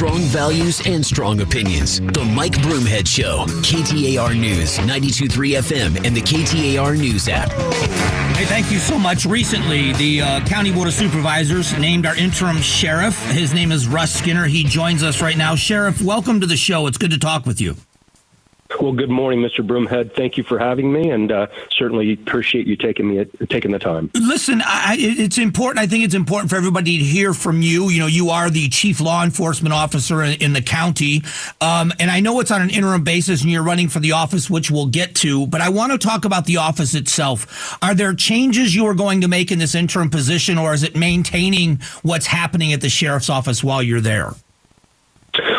Strong values and strong opinions. The Mike Broomhead Show. KTAR News, 92.3 FM, and the KTAR News app. Hey, thank you so much. Recently, the uh, County Board of Supervisors named our interim sheriff. His name is Russ Skinner. He joins us right now. Sheriff, welcome to the show. It's good to talk with you. Well, good morning, Mr. Broomhead. Thank you for having me, and uh, certainly appreciate you taking me taking the time. Listen, I, it's important. I think it's important for everybody to hear from you. You know, you are the chief law enforcement officer in, the county, um, and I know it's on an interim basis, and you're running for the office, which we'll get to. But I want to talk about the office itself. Are there changes you are going to make in this interim position, or is it maintaining what's happening at the sheriff's office while you're there?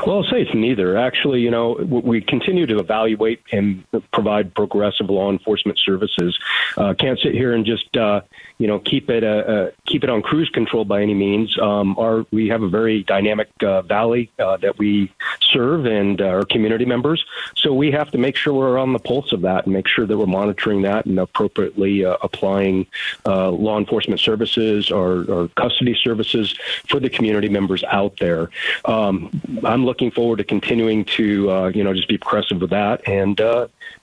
Well, I'll say it's neither. Actually, you know, we continue to evaluate and provide progressive law enforcement services. Uh, can't sit here and just uh, you know keep it uh, uh, keep it on cruise control by any means. Um, our we have a very dynamic uh, valley uh, that we serve and our community members, so we have to make sure we're on the pulse of that and make sure that we're monitoring that and appropriately applying law enforcement services or, or, custody services for the community members out there. Um, I'm looking forward to continuing to you know just be progressive with that and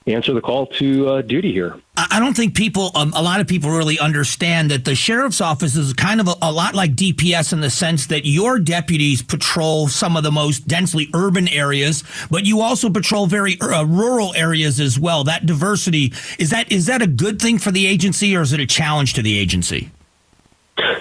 answer the call to duty here. I don't think people, um, a lot of people really understand that the sheriff's office is kind of a, a, lot like DPS in the sense that your deputies patrol some of the most densely urban areas, but you also patrol very uh, rural areas as well. That diversity is that is that a good thing for the agency or is it a challenge to the agency?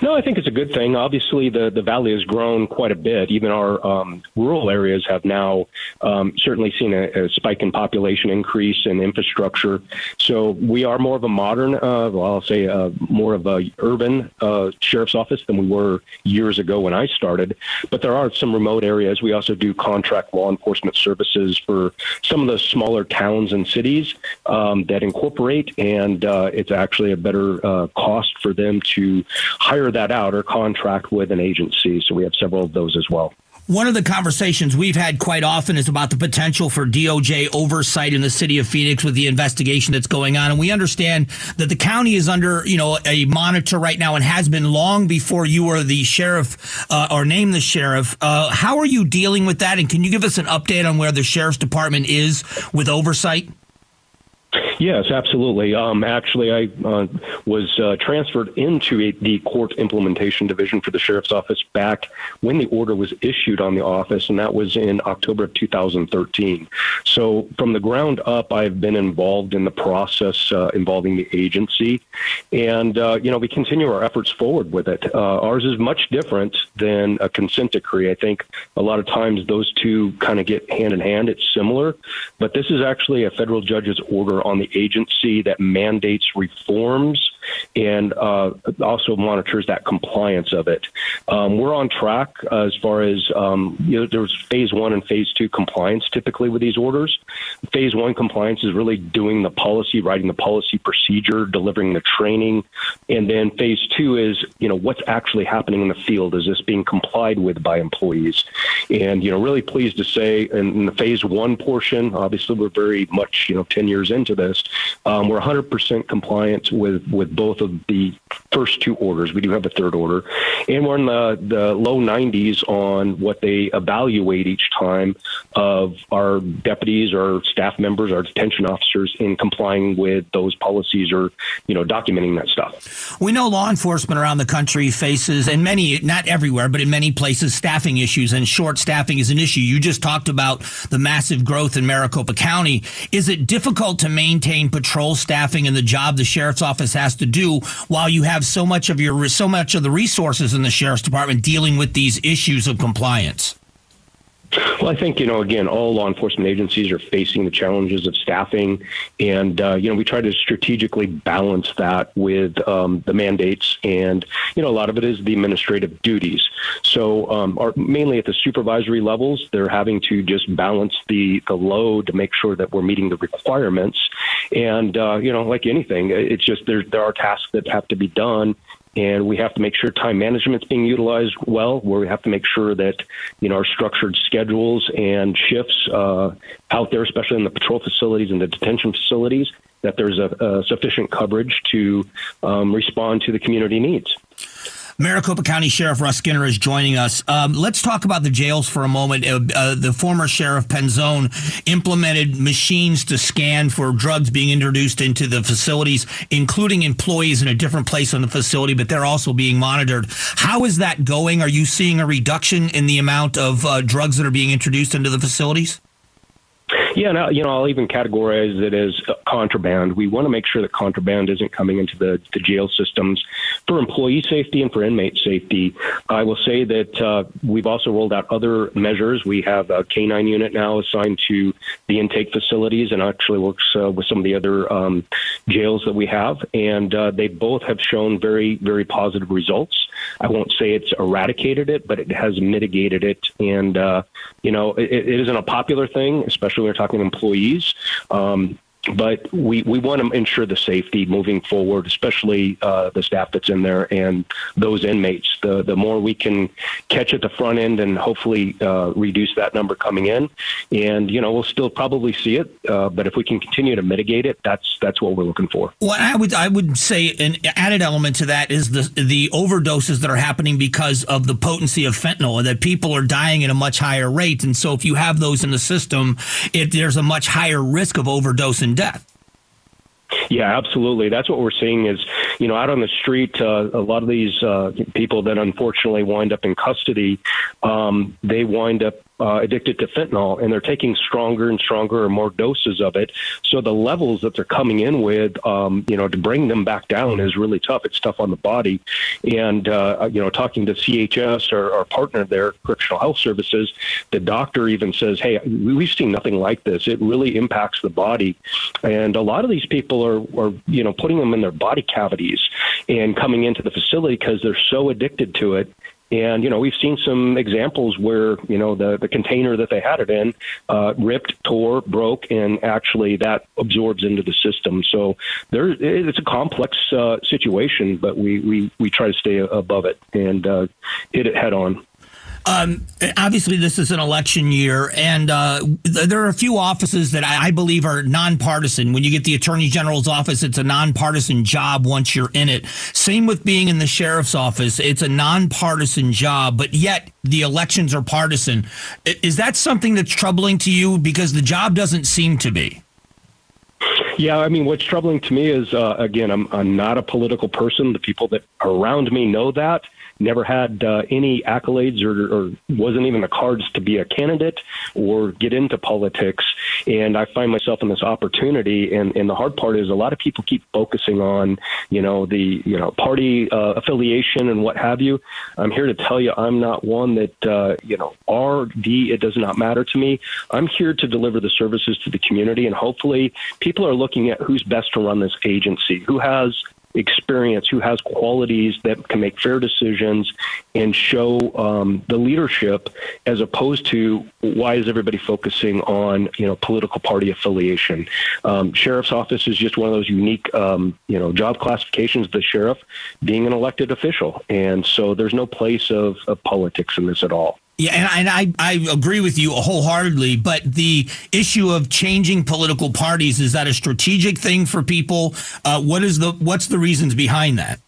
No, I think it's a good thing. Obviously, the, the valley has grown quite a bit. Even our um, rural areas have now um, certainly seen a, a, spike in population increase and infrastructure. So we are more of a modern, uh, well, I'll say uh, more of a urban uh, sheriff's office than we were years ago when I started. But there are some remote areas. We also do contract law enforcement services for some of the smaller towns and cities um, that incorporate, and uh, it's actually a better uh, cost for them to hire that out or contract with an agency. So we have several of those as well. One of the conversations we've had quite often is about the potential for DOJ oversight in the city of Phoenix with the investigation that's going on. And we understand that the county is under, you know, a monitor right now and has been long before you were the sheriff uh, or named the sheriff. Uh, how are you dealing with that? And can you give us an update on where the sheriff's department is with oversight? Yes, absolutely. Um, actually, I uh, was uh, transferred into a, the court implementation division for the sheriff's office back when the order was issued on the office, and that was in October of 2013. So, from the ground up, I've been involved in the process uh, involving the agency, and uh, you know we continue our efforts forward with it. Uh, ours is much different than a consent decree. I think a lot of times those two kind of get hand in hand. It's similar, but this is actually a federal judge's order on the agency that mandates reforms and uh, also monitors that compliance of it. Um, we're on track as far as um, you know, there's phase one and phase two compliance typically with these orders. Phase one compliance is really doing the policy, writing the policy procedure, delivering the training, and then phase two is you know what's actually happening in the field. Is this being complied with by employees? And you know, really pleased to say in the phase one portion, obviously we're very much you know 10 years into this, um, we're 100% compliant with with both of the first two orders. We do have a third order, and we're in the, the low 90s on what they evaluate each time of our deputies, our staff members, our detention officers in complying with those policies or you know documenting that stuff. We know law enforcement around the country faces, and many, not everywhere, but in many places, staffing issues, and short staffing is an issue. You just talked about the massive growth in Maricopa County. Is it difficult to maintain patrol staffing and the job the sheriff's office has to do while you have so much of your so much of the resources in the sheriff's department dealing with these issues of compliance? Well, I think you know again, all law enforcement agencies are facing the challenges of staffing, and uh, you know we try to strategically balance that with um, the mandates, and you know a lot of it is the administrative duties. So, um, are mainly at the supervisory levels, they're having to just balance the the load to make sure that we're meeting the requirements, and uh, you know, like anything, it's just there there are tasks that have to be done and we have to make sure time management is being utilized well. Where we have to make sure that you know our structured schedules and shifts uh, out there, especially in the patrol facilities and the detention facilities, that there's a, a sufficient coverage to um, respond to the community needs. Maricopa County Sheriff Russ Skinner is joining us. Um, let's talk about the jails for a moment. Uh, uh, the former Sheriff Penzone implemented machines to scan for drugs being introduced into the facilities, including employees in a different place on the facility, but they're also being monitored. How is that going? Are you seeing a reduction in the amount of uh, drugs that are being introduced into the facilities? Yeah, and you know, I'll even categorize it as contraband. We want to make sure that contraband isn't coming into the, the jail systems for employee safety and for inmate safety. I will say that uh, we've also rolled out other measures. We have a canine unit now assigned to the intake facilities and actually works uh, with some of the other um, jails that we have, and uh, they both have shown very, very positive results. I won't say it's eradicated it, but it has mitigated it. And, uh, you know, it, it isn't a popular thing, especially when we're talking employees. Um, but we, we want to ensure the safety moving forward, especially uh, the staff that's in there and those inmates. The the more we can catch at the front end and hopefully uh, reduce that number coming in, and you know we'll still probably see it, uh, but if we can continue to mitigate it, that's that's what we're looking for. Well, I would I would say an added element to that is the the overdoses that are happening because of the potency of fentanyl, and that people are dying at a much higher rate, and so if you have those in the system, it, there's a much higher risk of overdose and death. Yeah, absolutely. That's what we're seeing is, you know, out on the street, uh, a lot of these uh, people that unfortunately wind up in custody, um, they wind up uh, addicted to fentanyl and they're taking stronger and stronger or more doses of it. So the levels that they're coming in with, um, you know, to bring them back down is really tough. It's tough on the body. And, uh, you know, talking to CHS, or our partner there, Correctional Health Services, the doctor even says, hey, we've seen nothing like this. It really impacts the body. And a lot of these people are, are you know, putting them in their body cavities and coming into the facility because they're so addicted to it and you know we've seen some examples where you know the the container that they had it in uh, ripped, tore, broke, and actually that absorbs into the system. So there, it's a complex uh, situation, but we, we we try to stay above it and uh, hit it head on. Um, obviously, this is an election year, and uh, th- there are a few offices that I, I, believe are nonpartisan. When you get the attorney general's office, it's a nonpartisan job once you're in it. Same with being in the sheriff's office; it's a nonpartisan job, but yet the elections are partisan. Is that something that's troubling to you? Because the job doesn't seem to be. Yeah, I mean, what's troubling to me is, uh, again, I'm, I'm not a political person. The people that around me know that never had uh, any accolades or, or wasn't even the cards to be a candidate or get into politics. And I find myself in this opportunity. And, and the hard part is a lot of people keep focusing on, you know, the, you know, party uh, affiliation and what have you. I'm here to tell you I'm not one that, uh, you know, R, D, it does not matter to me. I'm here to deliver the services to the community. And hopefully people are looking at who's best to run this agency, who has experience, who has qualities that can make fair decisions and show um, the leadership, as opposed to why is everybody focusing on you know political party affiliation? Um, sheriff's office is just one of those unique um, you know job classifications. The sheriff being an elected official, and so there's no place of, of politics in this at all. Yeah, and, I, I agree with you wholeheartedly. But the issue of changing political parties is that a strategic thing for people? Uh, what is the what's the reasons behind that?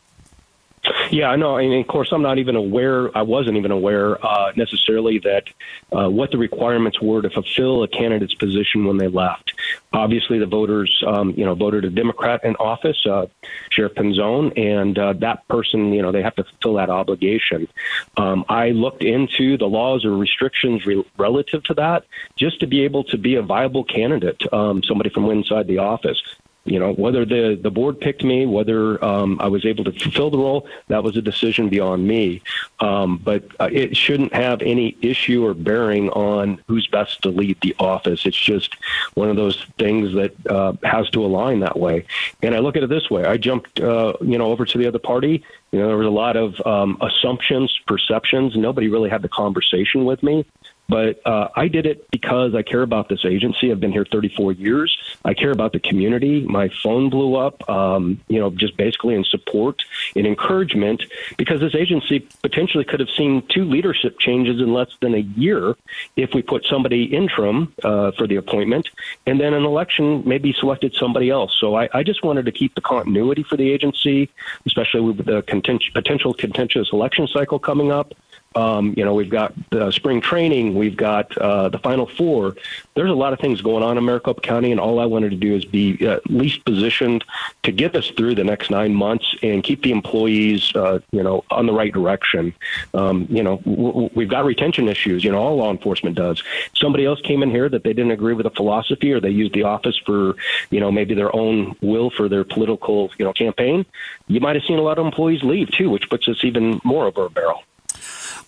Yeah, I know. And of course, I'm not even aware. I wasn't even aware uh, necessarily that uh, what the requirements were to fulfill a candidate's position when they left. Obviously, the voters, um, you know, voted a Democrat in office, uh, Sheriff Penzone, and uh, that person, you know, they have to fulfill that obligation. Um, I looked into the laws or restrictions re- relative to that, just to be able to be a viable candidate, um, somebody from inside the office you know whether the the board picked me whether um, i was able to fulfill the role that was a decision beyond me. Um, but uh, it shouldn't have any issue or bearing on who's best to lead the office. It's just one of those things that uh, has to align that way. And i look at it this way. I jumped uh, you know over to the other party. You know there was a lot of um, assumptions perceptions. Nobody really had the conversation with me but uh, I did it because I care about this agency. I've been here 34 years. I care about the community. My phone blew up, um, you know, just basically in support and encouragement because this agency potentially could have seen two leadership changes in less than a year if we put somebody interim uh, for the appointment and then an election maybe selected somebody else. So I, I just wanted to keep the continuity for the agency, especially with the content- potential contentious election cycle coming up. Um, you know, we've got the spring training, we've got uh, the Final Four. There's a lot of things going on in Maricopa County, and all I wanted to do is be at least positioned to get us through the next nine months and keep the employees, uh, you know, on the right direction. Um, you know, w- we've got retention issues. You know, all law enforcement does. Somebody else came in here that they didn't agree with the philosophy, or they used the office for, you know, maybe their own will for their political, you know, campaign. You might have seen a lot of employees leave too, which puts us even more over a barrel.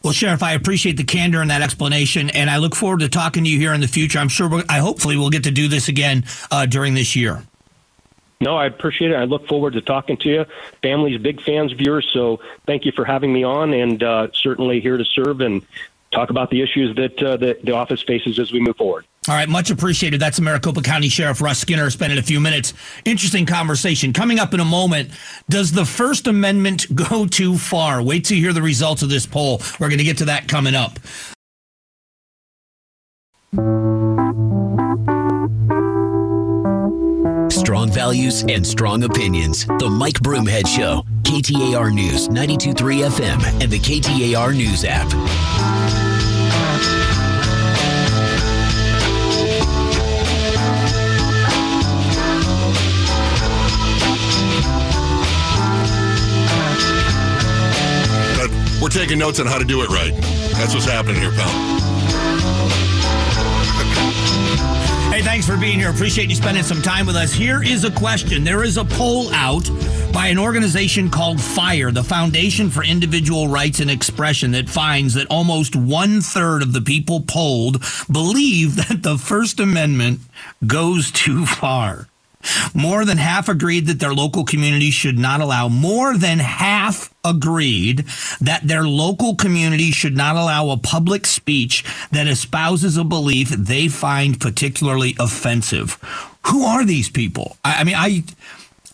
Well, Sheriff, I appreciate the candor and that explanation, and I look forward to talking to you here in the future. I'm sure, I hopefully, we'll get to do this again uh, during this year. No, I appreciate it. I look forward to talking to you. Family's big fans of yours, so thank you for having me on, and uh, certainly here to serve and talk about the issues that uh, the, the office faces as we move forward. All right, much appreciated. That's Maricopa County Sheriff Russ Skinner spending a few minutes. Interesting conversation. Coming up in a moment, does the First Amendment go too far? Wait till you hear the results of this poll. We're going to get to that coming up. Strong values and strong opinions. The Mike Broomhead Show, KTAR News, 92.3 FM, and the KTAR News app. We're taking notes on how to do it right. That's what's happening here, pal. Hey, thanks for being here. Appreciate you spending some time with us. Here is a question. There is a poll out by an organization called FIRE, the Foundation for Individual Rights and Expression, that finds that almost one third of the people polled believe that the First Amendment goes too far. More than half agreed that their local community should not allow. More than half agreed that their local community should not allow a public speech that espouses a belief they find particularly offensive. Who are these people? I, I mean, I.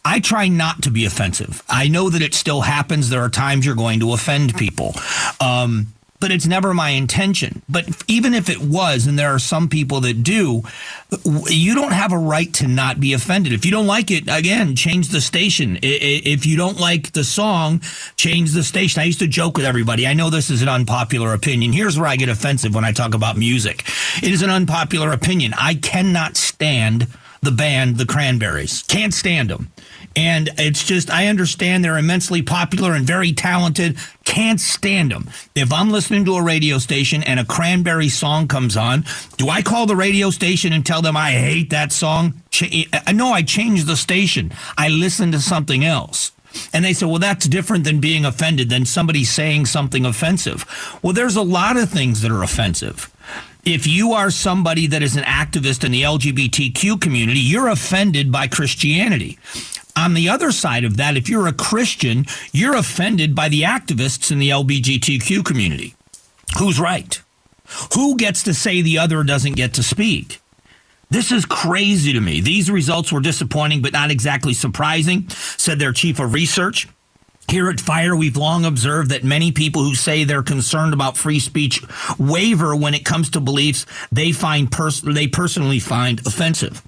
I try not to be offensive. I know that it still happens. There are times you're going to offend people. Um, but it's never my intention. But even if it was, and there are some people that do, you don't have a right to not be offended. If you don't like it, again, change the station. If you don't like the song, change the station. I used to joke with everybody. I know this is an unpopular opinion. Here's where I get offensive when I talk about music. It is an unpopular opinion. I cannot stand the band The Cranberries. Can't stand them. And it's just, I understand they're immensely popular and very talented. Can't stand them. If I'm listening to a radio station and a cranberry song comes on, do I call the radio station and tell them I hate that song? Uh, no, I change the station. I listen to something else. And they say, well, that's different than being offended, than somebody saying something offensive. Well, there's a lot of things that are offensive if you are somebody that is an activist in the LGBTQ community, you're offended by Christianity. On the other side of that, if you're a Christian, you're offended by the activists in the LGBTQ community. Who's right? Who gets to say the other doesn't get to speak? This is crazy to me. These results were disappointing, but not exactly surprising, said their chief of research. Here at Fire, we've long observed that many people who say they're concerned about free speech waver when it comes to beliefs they find pers- they personally find offensive.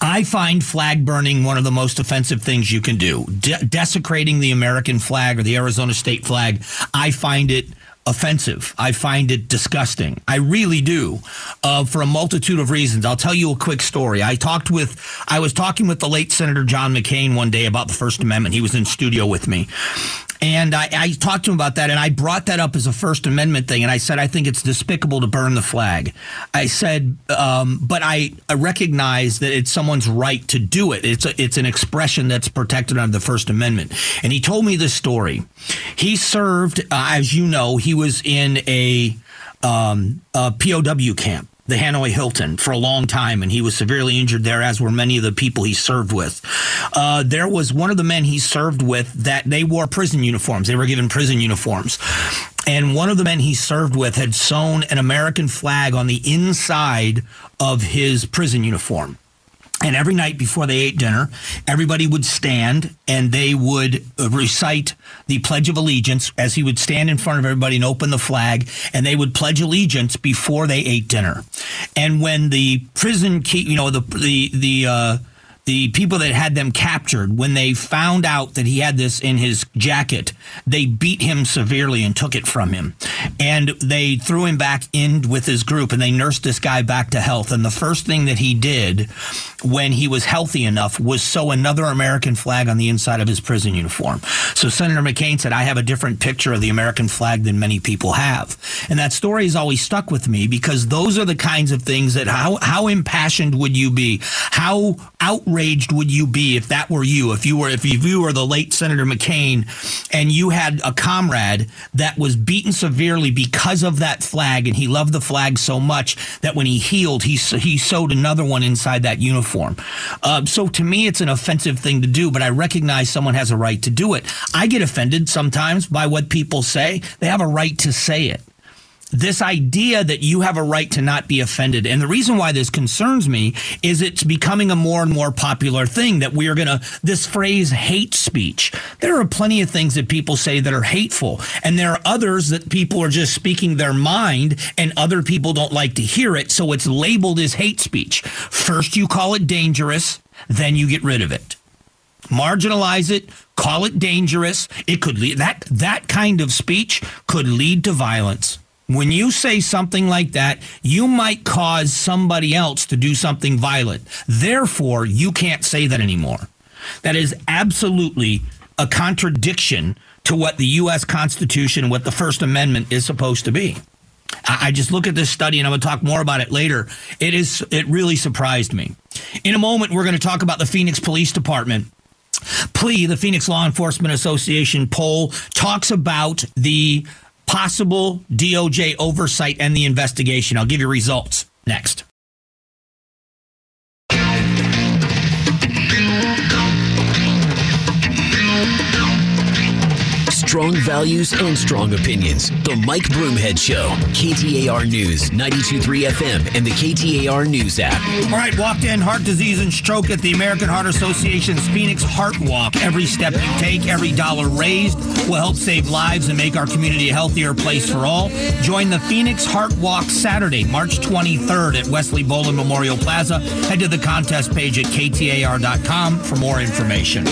I find flag burning one of the most offensive things you can do. De- desecrating the American flag or the Arizona state flag, I find it offensive. I find it disgusting. I really do, uh, for a multitude of reasons. I'll tell you a quick story. I talked with, I was talking with the late Senator John McCain one day about the First Amendment. He was in studio with me, and I, I, talked to him about that, and I brought that up as a First Amendment thing. And I said, I think it's despicable to burn the flag. I said, um, but I, I, recognize that it's someone's right to do it. It's a, it's an expression that's protected under the First Amendment. And he told me this story. He served, uh, as you know, he was in a, um, a POW camp the Hanoi Hilton for a long time, and he was severely injured there, as were many of the people he served with. Uh, there was one of the men he served with that they wore prison uniforms. They were given prison uniforms. and one of the men he served with had sewn an American flag on the inside of his prison uniform. And every night before they ate dinner, everybody would stand and they would uh, recite the Pledge of Allegiance as he would stand in front of everybody and open the flag, and they would pledge allegiance before they ate dinner. And when the prison, key, you know, the the the uh, the people that had them captured, when they found out that he had this in his jacket, they beat him severely and took it from him. And they threw him back in with his group and they nursed this guy back to health. And the first thing that he did when he was healthy enough was sew another American flag on the inside of his prison uniform. So Senator McCain said, I have a different picture of the American flag than many people have. And that story has always stuck with me because those are the kinds of things that how, how impassioned would you be? How outraged outraged would you be if that were you? If you were if you were the late Senator McCain and you had a comrade that was beaten severely because of that flag and he loved the flag so much that when he healed he he sewed another one inside that uniform. Uh, so to me it's an offensive thing to do, but I recognize someone has a right to do it. I get offended sometimes by what people say. They have a right to say it this idea that you have a right to not be offended. And the reason why this concerns me is it's becoming a more and more popular thing that we are going to, this phrase hate speech. There are plenty of things that people say that are hateful. And there are others that people are just speaking their mind and other people don't like to hear it. So it's labeled as hate speech. First, you call it dangerous, then you get rid of it. Marginalize it, call it dangerous. It could lead, that, that kind of speech could lead to violence. When you say something like that, you might cause somebody else to do something violent. Therefore, you can't say that anymore. That is absolutely a contradiction to what the U.S. Constitution, what the First Amendment is supposed to be. I just look at this study and I'm going to talk more about it later. It is, it really surprised me. In a moment, we're going to talk about the Phoenix Police Department. PLEA, the Phoenix Law Enforcement Association poll, talks about the possible DOJ oversight and the investigation. I'll give you results next. Strong values and strong opinions. The Mike Broomhead Show. KTAR News, 92.3 FM, and the KTAR News app. All right, walked in heart disease and stroke at the American Heart Association's Phoenix Heart Walk. Every step you take, every dollar raised will help save lives and make our community a healthier place for all. Join the Phoenix Heart Walk Saturday, March 23rd at Wesley Bolin Memorial Plaza. Head to the contest page at ktar.com for more information.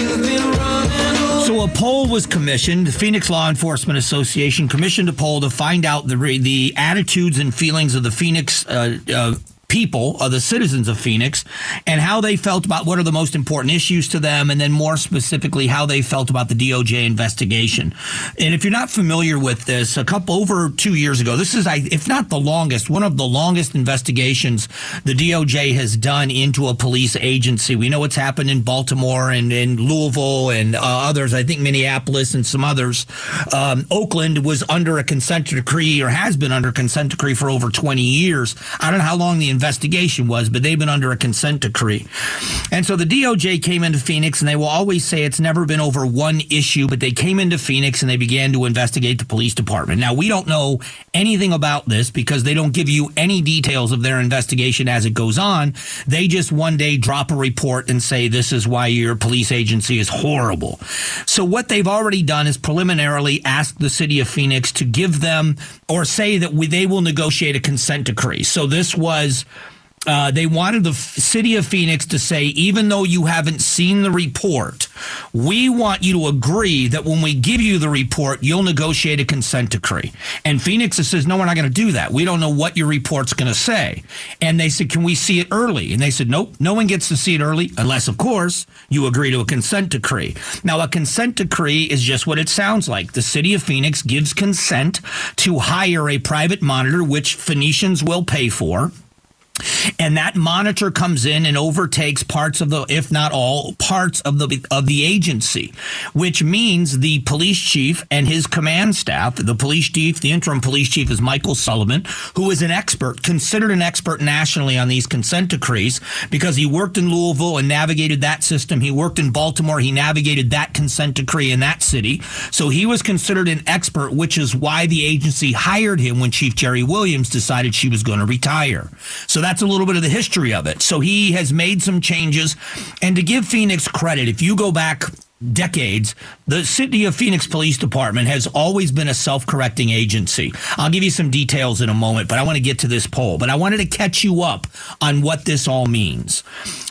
So a poll was commissioned. The Phoenix Law Enforcement Association commissioned a poll to find out the the attitudes and feelings of the Phoenix uh, uh, people, uh, the citizens of Phoenix, and how they felt about what are the most important issues to them, and then more specifically, how they felt about the DOJ investigation. And if you're not familiar with this, a couple over two years ago, this is, if not the longest, one of the longest investigations the DOJ has done into a police agency. We know what's happened in Baltimore and in Louisville and uh, others. I think Minneapolis and some others. Um, Oakland was under a consent decree or has been under consent decree for over 20 years. I don't know how long the investigation was, but they've been under a consent decree. And so the DOJ came into Phoenix, and they will always say it's never been over one issue, but they came into Phoenix and they began to investigate the police department. Now, we don't know anything about this because they don't give you any details of their investigation as it goes on. They just one day drop a report and say, this is why your police agency is horrible. So what they've already done is preliminarily ask the city of Phoenix to give them or say that we, they will negotiate a consent decree. So this was uh, they wanted the city of Phoenix to say, even though you haven't seen the report, we want you to agree that when we give you the report, you'll negotiate a consent decree. And Phoenix says, no, we're not going to do that. We don't know what your report's going to say. And they said, can we see it early? And they said, nope, no one gets to see it early unless, of course, you agree to a consent decree. Now, a consent decree is just what it sounds like. The city of Phoenix gives consent to hire a private monitor, which Phoenicians will pay for and that monitor comes in and overtakes parts of the if not all parts of the of the agency which means the police chief and his command staff the police chief the interim police chief is Michael Sullivan who is an expert considered an expert nationally on these consent decrees because he worked in Louisville and navigated that system. He worked in Baltimore. He navigated that consent decree in that city. So he was considered an expert which is why the agency hired him when Chief Jeri Williams decided she was going to retire. So that's a little bit of the history of it. So he has made some changes. And to give Phoenix credit, if you go back decades, the City of Phoenix Police Department has always been a self correcting agency. I'll give you some details in a moment, but I want to get to this poll. But I wanted to catch you up on what this all means.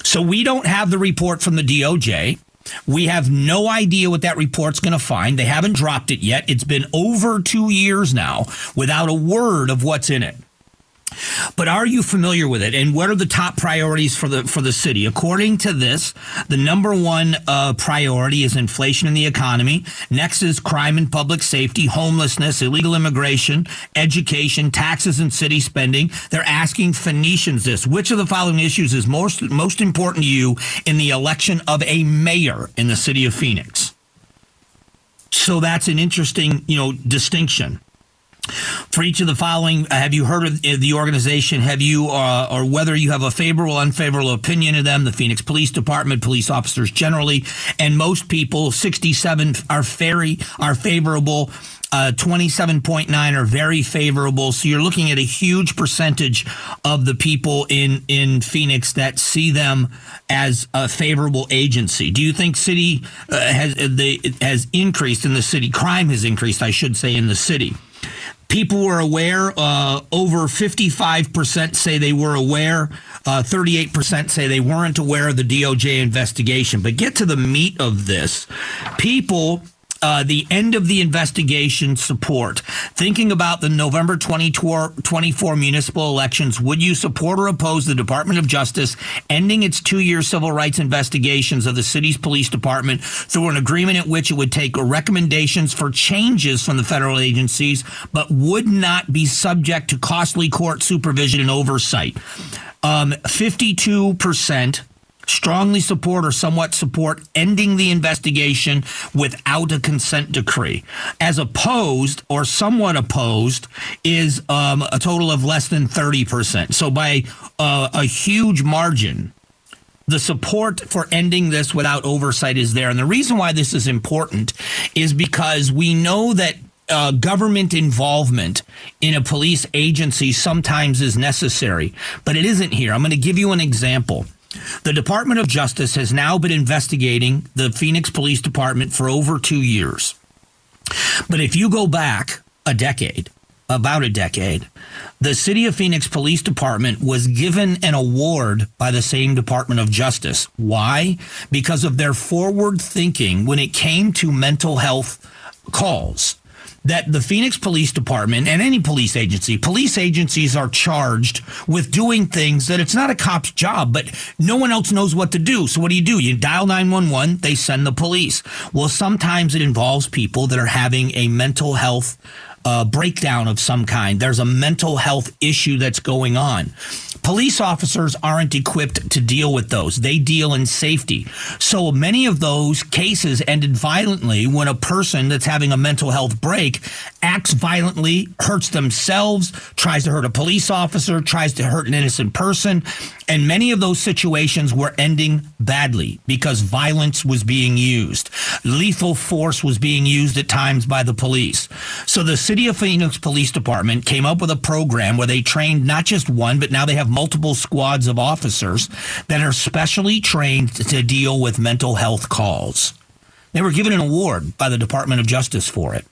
So we don't have the report from the DOJ. We have no idea what that report's going to find. They haven't dropped it yet. It's been over two years now without a word of what's in it. But are you familiar with it? And what are the top priorities for the for the city? According to this, the number one uh, priority is inflation in the economy. Next is crime and public safety, homelessness, illegal immigration, education, taxes, and city spending. They're asking Phoenicians this: Which of the following issues is most most important to you in the election of a mayor in the city of Phoenix? So that's an interesting, you know, distinction for each of the following uh, have you heard of the organization have you uh, or whether you have a favorable unfavorable opinion of them the phoenix police department police officers generally and most people 67 are very are favorable uh, 27.9 are very favorable. So you're looking at a huge percentage of the people in, in Phoenix that see them as a favorable agency. Do you think city uh, has uh, the, has increased in the city? Crime has increased, I should say, in the city people were aware. Uh, over 55% say they were aware. Uh, 38% say they weren't aware of the DOJ investigation. But get to the meat of this. People uh, the end of the investigation support. Thinking about the November 2024 municipal elections, would you support or oppose the Department of Justice ending its two year civil rights investigations of the city's police department through an agreement in which it would take recommendations for changes from the federal agencies, but would not be subject to costly court supervision and oversight? Um, 52% strongly support or somewhat support ending the investigation without a consent decree. As opposed or somewhat opposed is um, a total of less than 30%. So by uh, a huge margin, the support for ending this without oversight is there. And the reason why this is important is because we know that uh, government involvement in a police agency sometimes is necessary, but it isn't here. I'm going to give you an example. The Department of Justice has now been investigating the Phoenix Police Department for over two years. But if you go back a decade, about a decade, the City of Phoenix Police Department was given an award by the same Department of Justice. Why? Because of their forward thinking when it came to mental health calls that the Phoenix Police Department and any police agency, police agencies are charged with doing things that it's not a cop's job, but no one else knows what to do. So what do you do? You dial 911, they send the police. Well, sometimes it involves people that are having a mental health uh, breakdown of some kind. There's a mental health issue that's going on. Police officers aren't equipped to deal with those. They deal in safety. So many of those cases ended violently when a person that's having a mental health break acts violently, hurts themselves, tries to hurt a police officer, tries to hurt an innocent person. And many of those situations were ending badly because violence was being used. Lethal force was being used at times by the police. So the City of Phoenix Police Department came up with a program where they trained not just one, but now they have multiple squads of officers that are specially trained to deal with mental health calls. They were given an award by the Department of Justice for it.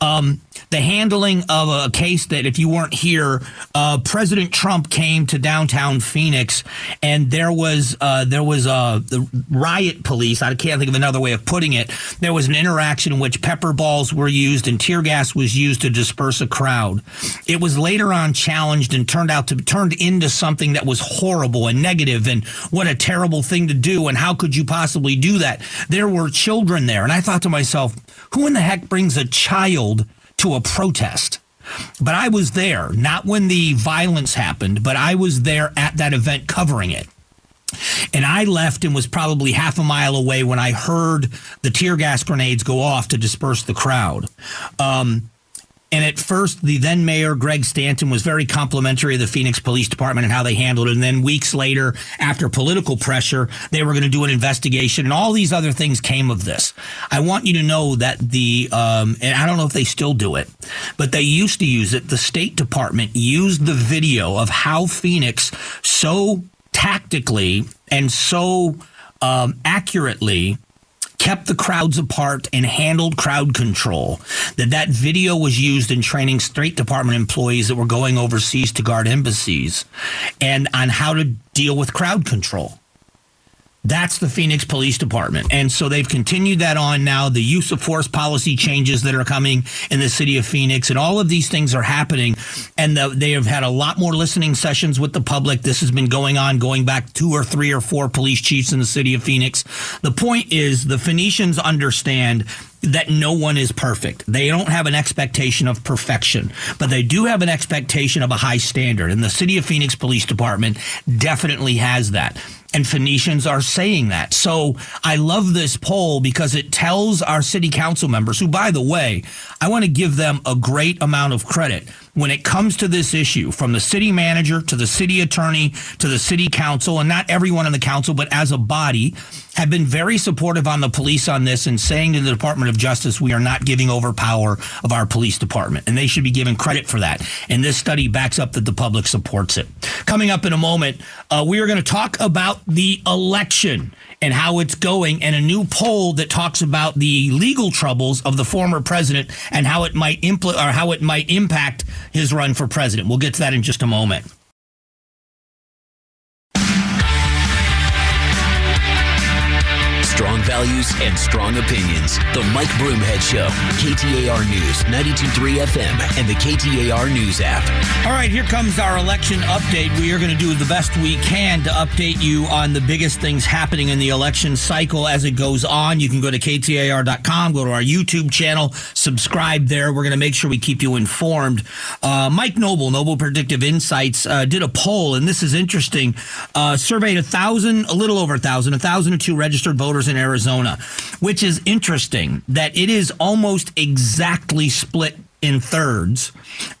Um, the handling of a case that, if you weren't here, uh, President Trump came to downtown Phoenix, and there was uh, there was uh, the riot police. I can't think of another way of putting it. There was an interaction in which pepper balls were used and tear gas was used to disperse a crowd. It was later on challenged and turned out to turned into something that was horrible and negative, and what a terrible thing to do. And how could you possibly do that? There were children there, and I thought to myself, who in the heck brings a child? To a protest. but I was there, not when the violence happened, but I was there at that event covering it. And I left and was probably half a mile away when I heard the tear gas grenades go off to disperse the crowd. Um, and at first, the then mayor, Greg Stanton, was very complimentary of the Phoenix Police Department and how they handled it. And then weeks later, after political pressure, they were going to do an investigation and all these other things came of this. I want you to know that the, um, and I don't know if they still do it, but they used to use it. The State Department used the video of how Phoenix so tactically and so um, accurately kept the crowds apart and handled crowd control. That that video was used in training state department employees that were going overseas to guard embassies and on how to deal with crowd control that's the Phoenix Police Department. And so they've continued that on now. The use of force policy changes that are coming in the city of Phoenix, and all of these things are happening. And the, they have had a lot more listening sessions with the public. This has been going on, going back two or three or four police chiefs in the city of Phoenix. The point is, the Phoenicians understand that no one is perfect. They don't have an expectation of perfection, but they do have an expectation of a high standard. And the City of Phoenix Police Department definitely has that. And Phoenicians are saying that. So I love this poll because it tells our city council members, who, by the way, I want to give them a great amount of credit when it comes to this issue, from the city manager to the city attorney to the city council, and not everyone in the council, but as a body, have been very supportive on the police on this and saying to the Department of Justice, we are not giving over power of our police department. And they should be given credit for that. And this study backs up that the public supports it. Coming up in a moment, uh, we are going to talk about the election and how it's going, and a new poll that talks about the legal troubles of the former president and how it might impl- or how it might impact his run for president. We'll get to that in just a moment. Strong values and strong opinions. The Mike Broomhead Show, KTAR News, 92.3 FM, and the KTAR News app. All right, here comes our election update. We are going to do the best we can to update you on the biggest things happening in the election cycle as it goes on. You can go to KTAR.com, go to our YouTube channel, subscribe there. We're going to make sure we keep you informed. Uh, Mike Noble, Noble Predictive Insights, uh, did a poll, and this is interesting. Uh, surveyed a thousand, a little over a thousand, a thousand and two registered voters in Arizona, which is interesting that it is almost exactly split in thirds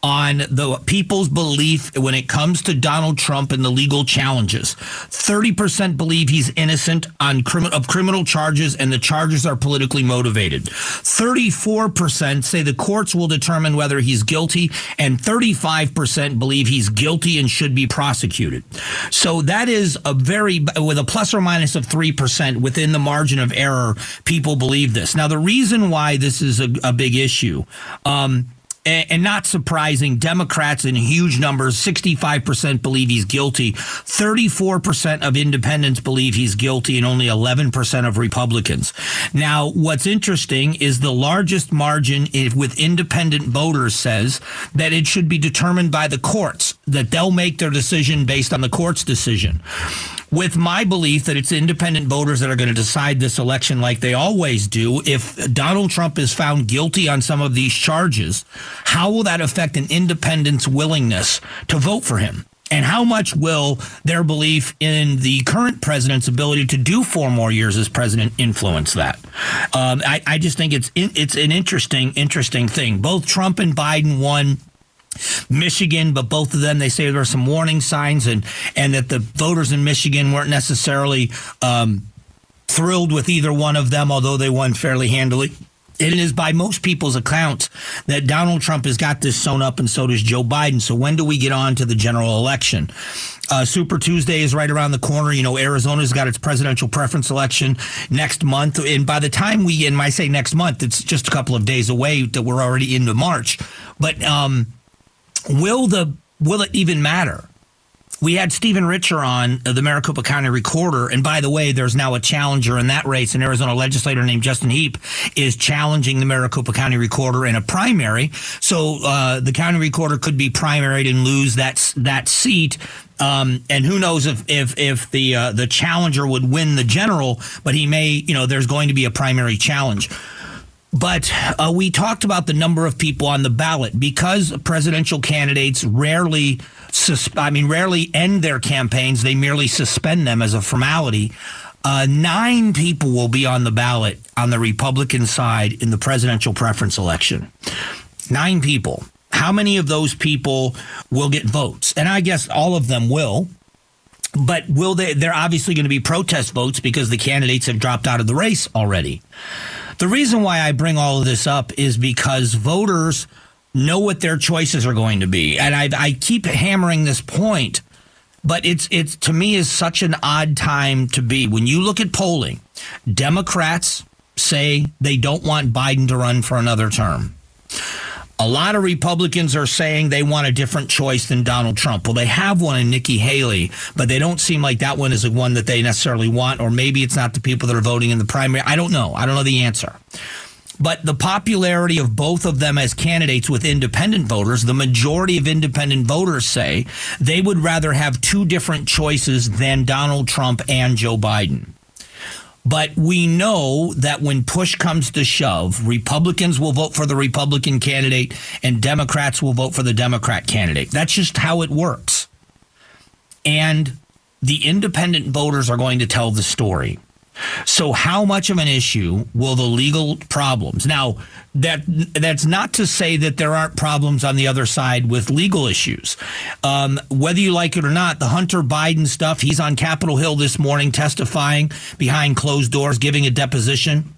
on the people's belief when it comes to Donald Trump and the legal challenges. 30% believe he's innocent on of criminal charges and the charges are politically motivated. 34% say the courts will determine whether he's guilty and 35% believe he's guilty and should be prosecuted. So that is a very with a plus or minus of 3% within the margin of error people believe this. Now the reason why this is a, a big issue um, and not surprising, Democrats in huge numbers, 65% believe he's guilty. 34% of independents believe he's guilty, and only 11% of Republicans. Now, what's interesting is the largest margin with independent voters says that it should be determined by the courts, that they'll make their decision based on the court's decision with my belief that it's independent voters that are going to decide this election like they always do. If Donald Trump is found guilty on some of these charges, how will that affect an independent's willingness to vote for him? And how much will their belief in the current president's ability to do four more years as president influence that? Um, I, I, just think it's it's an interesting interesting thing. Both Trump and Biden won Michigan, but both of them they say there were some warning signs and and that the voters in Michigan weren't necessarily um, thrilled with either one of them, although they won fairly handily. It is by most people's accounts that Donald Trump has got this sewn up, and so does Joe Biden. So when do we get on to the general election? Uh, Super Tuesday is right around the corner. You know, Arizona's got its presidential preference election next month, and by the time we, and I say next month, it's just a couple of days away that we're already into March. But um, will the will it even matter? We had Stephen Richer on uh, the Maricopa County Recorder, and by the way, there's now a challenger in that race. An Arizona legislator named Justin Heap is challenging the Maricopa County Recorder in a primary. So uh, the county recorder could be primaried and lose that that seat. Um, and who knows if if if the uh, the challenger would win the general, but he may. You know, there's going to be a primary challenge But uh, we talked about the number of people on the ballot because presidential candidates rarely, sus- I mean, rarely end their campaigns. They merely suspend them as a formality. Uh, nine people will be on the ballot on the Republican side in the presidential preference election. Nine people. How many of those people will get votes? And I guess all of them will. But will they? They're obviously going to be protest votes because the candidates have dropped out of the race already. The reason why I bring all of this up is because voters know what their choices are going to be. And I, I keep hammering this point, but it's, it's to me is such an odd time to be. When you look at polling, Democrats say they don't want Biden to run for another term. A lot of Republicans are saying they want a different choice than Donald Trump. Well, they have one in Nikki Haley, but they don't seem like that one is the one that they necessarily want, or maybe it's not the people that are voting in the primary. I don't know. I don't know the answer. But the popularity of both of them as candidates with independent voters, the majority of independent voters say they would rather have two different choices than Donald Trump and Joe Biden. But we know that when push comes to shove, Republicans will vote for the Republican candidate and Democrats will vote for the Democrat candidate. That's just how it works. And the independent voters are going to tell the story. So, how much of an issue will the legal problems? Now, that that's not to say that there aren't problems on the other side with legal issues. Um, whether you like it or not, the Hunter Biden stuff. He's on Capitol Hill this morning testifying behind closed doors, giving a deposition.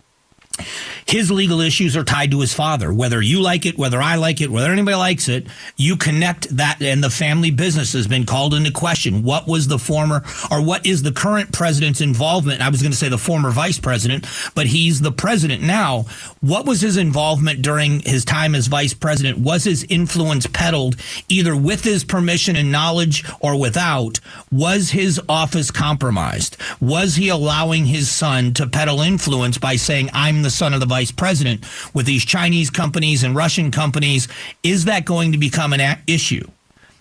His legal issues are tied to his father. Whether you like it, whether I like it, whether anybody likes it, you connect that, and the family business has been called into question. What was the former, or what is the current president's involvement? I was going to say the former vice president, but he's the president now. What was his involvement during his time as vice president? Was his influence peddled either with his permission and knowledge or without? Was his office compromised? Was he allowing his son to peddle influence by saying, I'm the son of the vice president with these Chinese companies and Russian companies. Is that going to become an issue?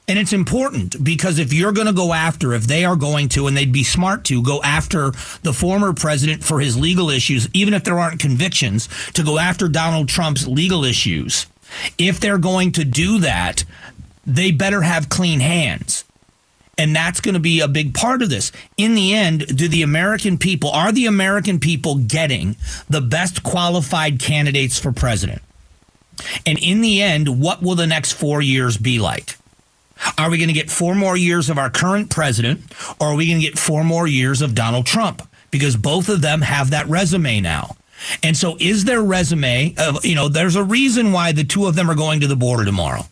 And it's important because if you're going to go after, if they are going to, and they'd be smart to go after the former president for his legal issues, even if there aren't convictions, to go after Donald Trump's legal issues, if they're going to do that, they better have clean hands. And that's going to be a big part of this. In the end, do the American people, are the American people getting the best qualified candidates for president? And in the end, what will the next four years be like? Are we going to get four more years of our current president, or are we going to get four more years of Donald Trump? Because both of them have that resume now. And so, is their resume, of, you know, there's a reason why the two of them are going to the border tomorrow.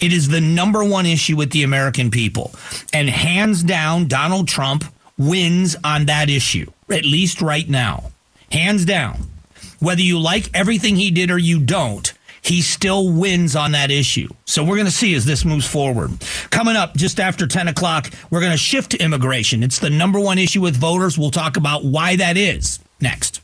It is the number one issue with the American people. And hands down, Donald Trump wins on that issue, at least right now. Hands down. Whether you like everything he did or you don't, he still wins on that issue. So we're going to see as this moves forward. Coming up just after 10 o'clock, we're going to shift to immigration. It's the number one issue with voters. We'll talk about why that is next.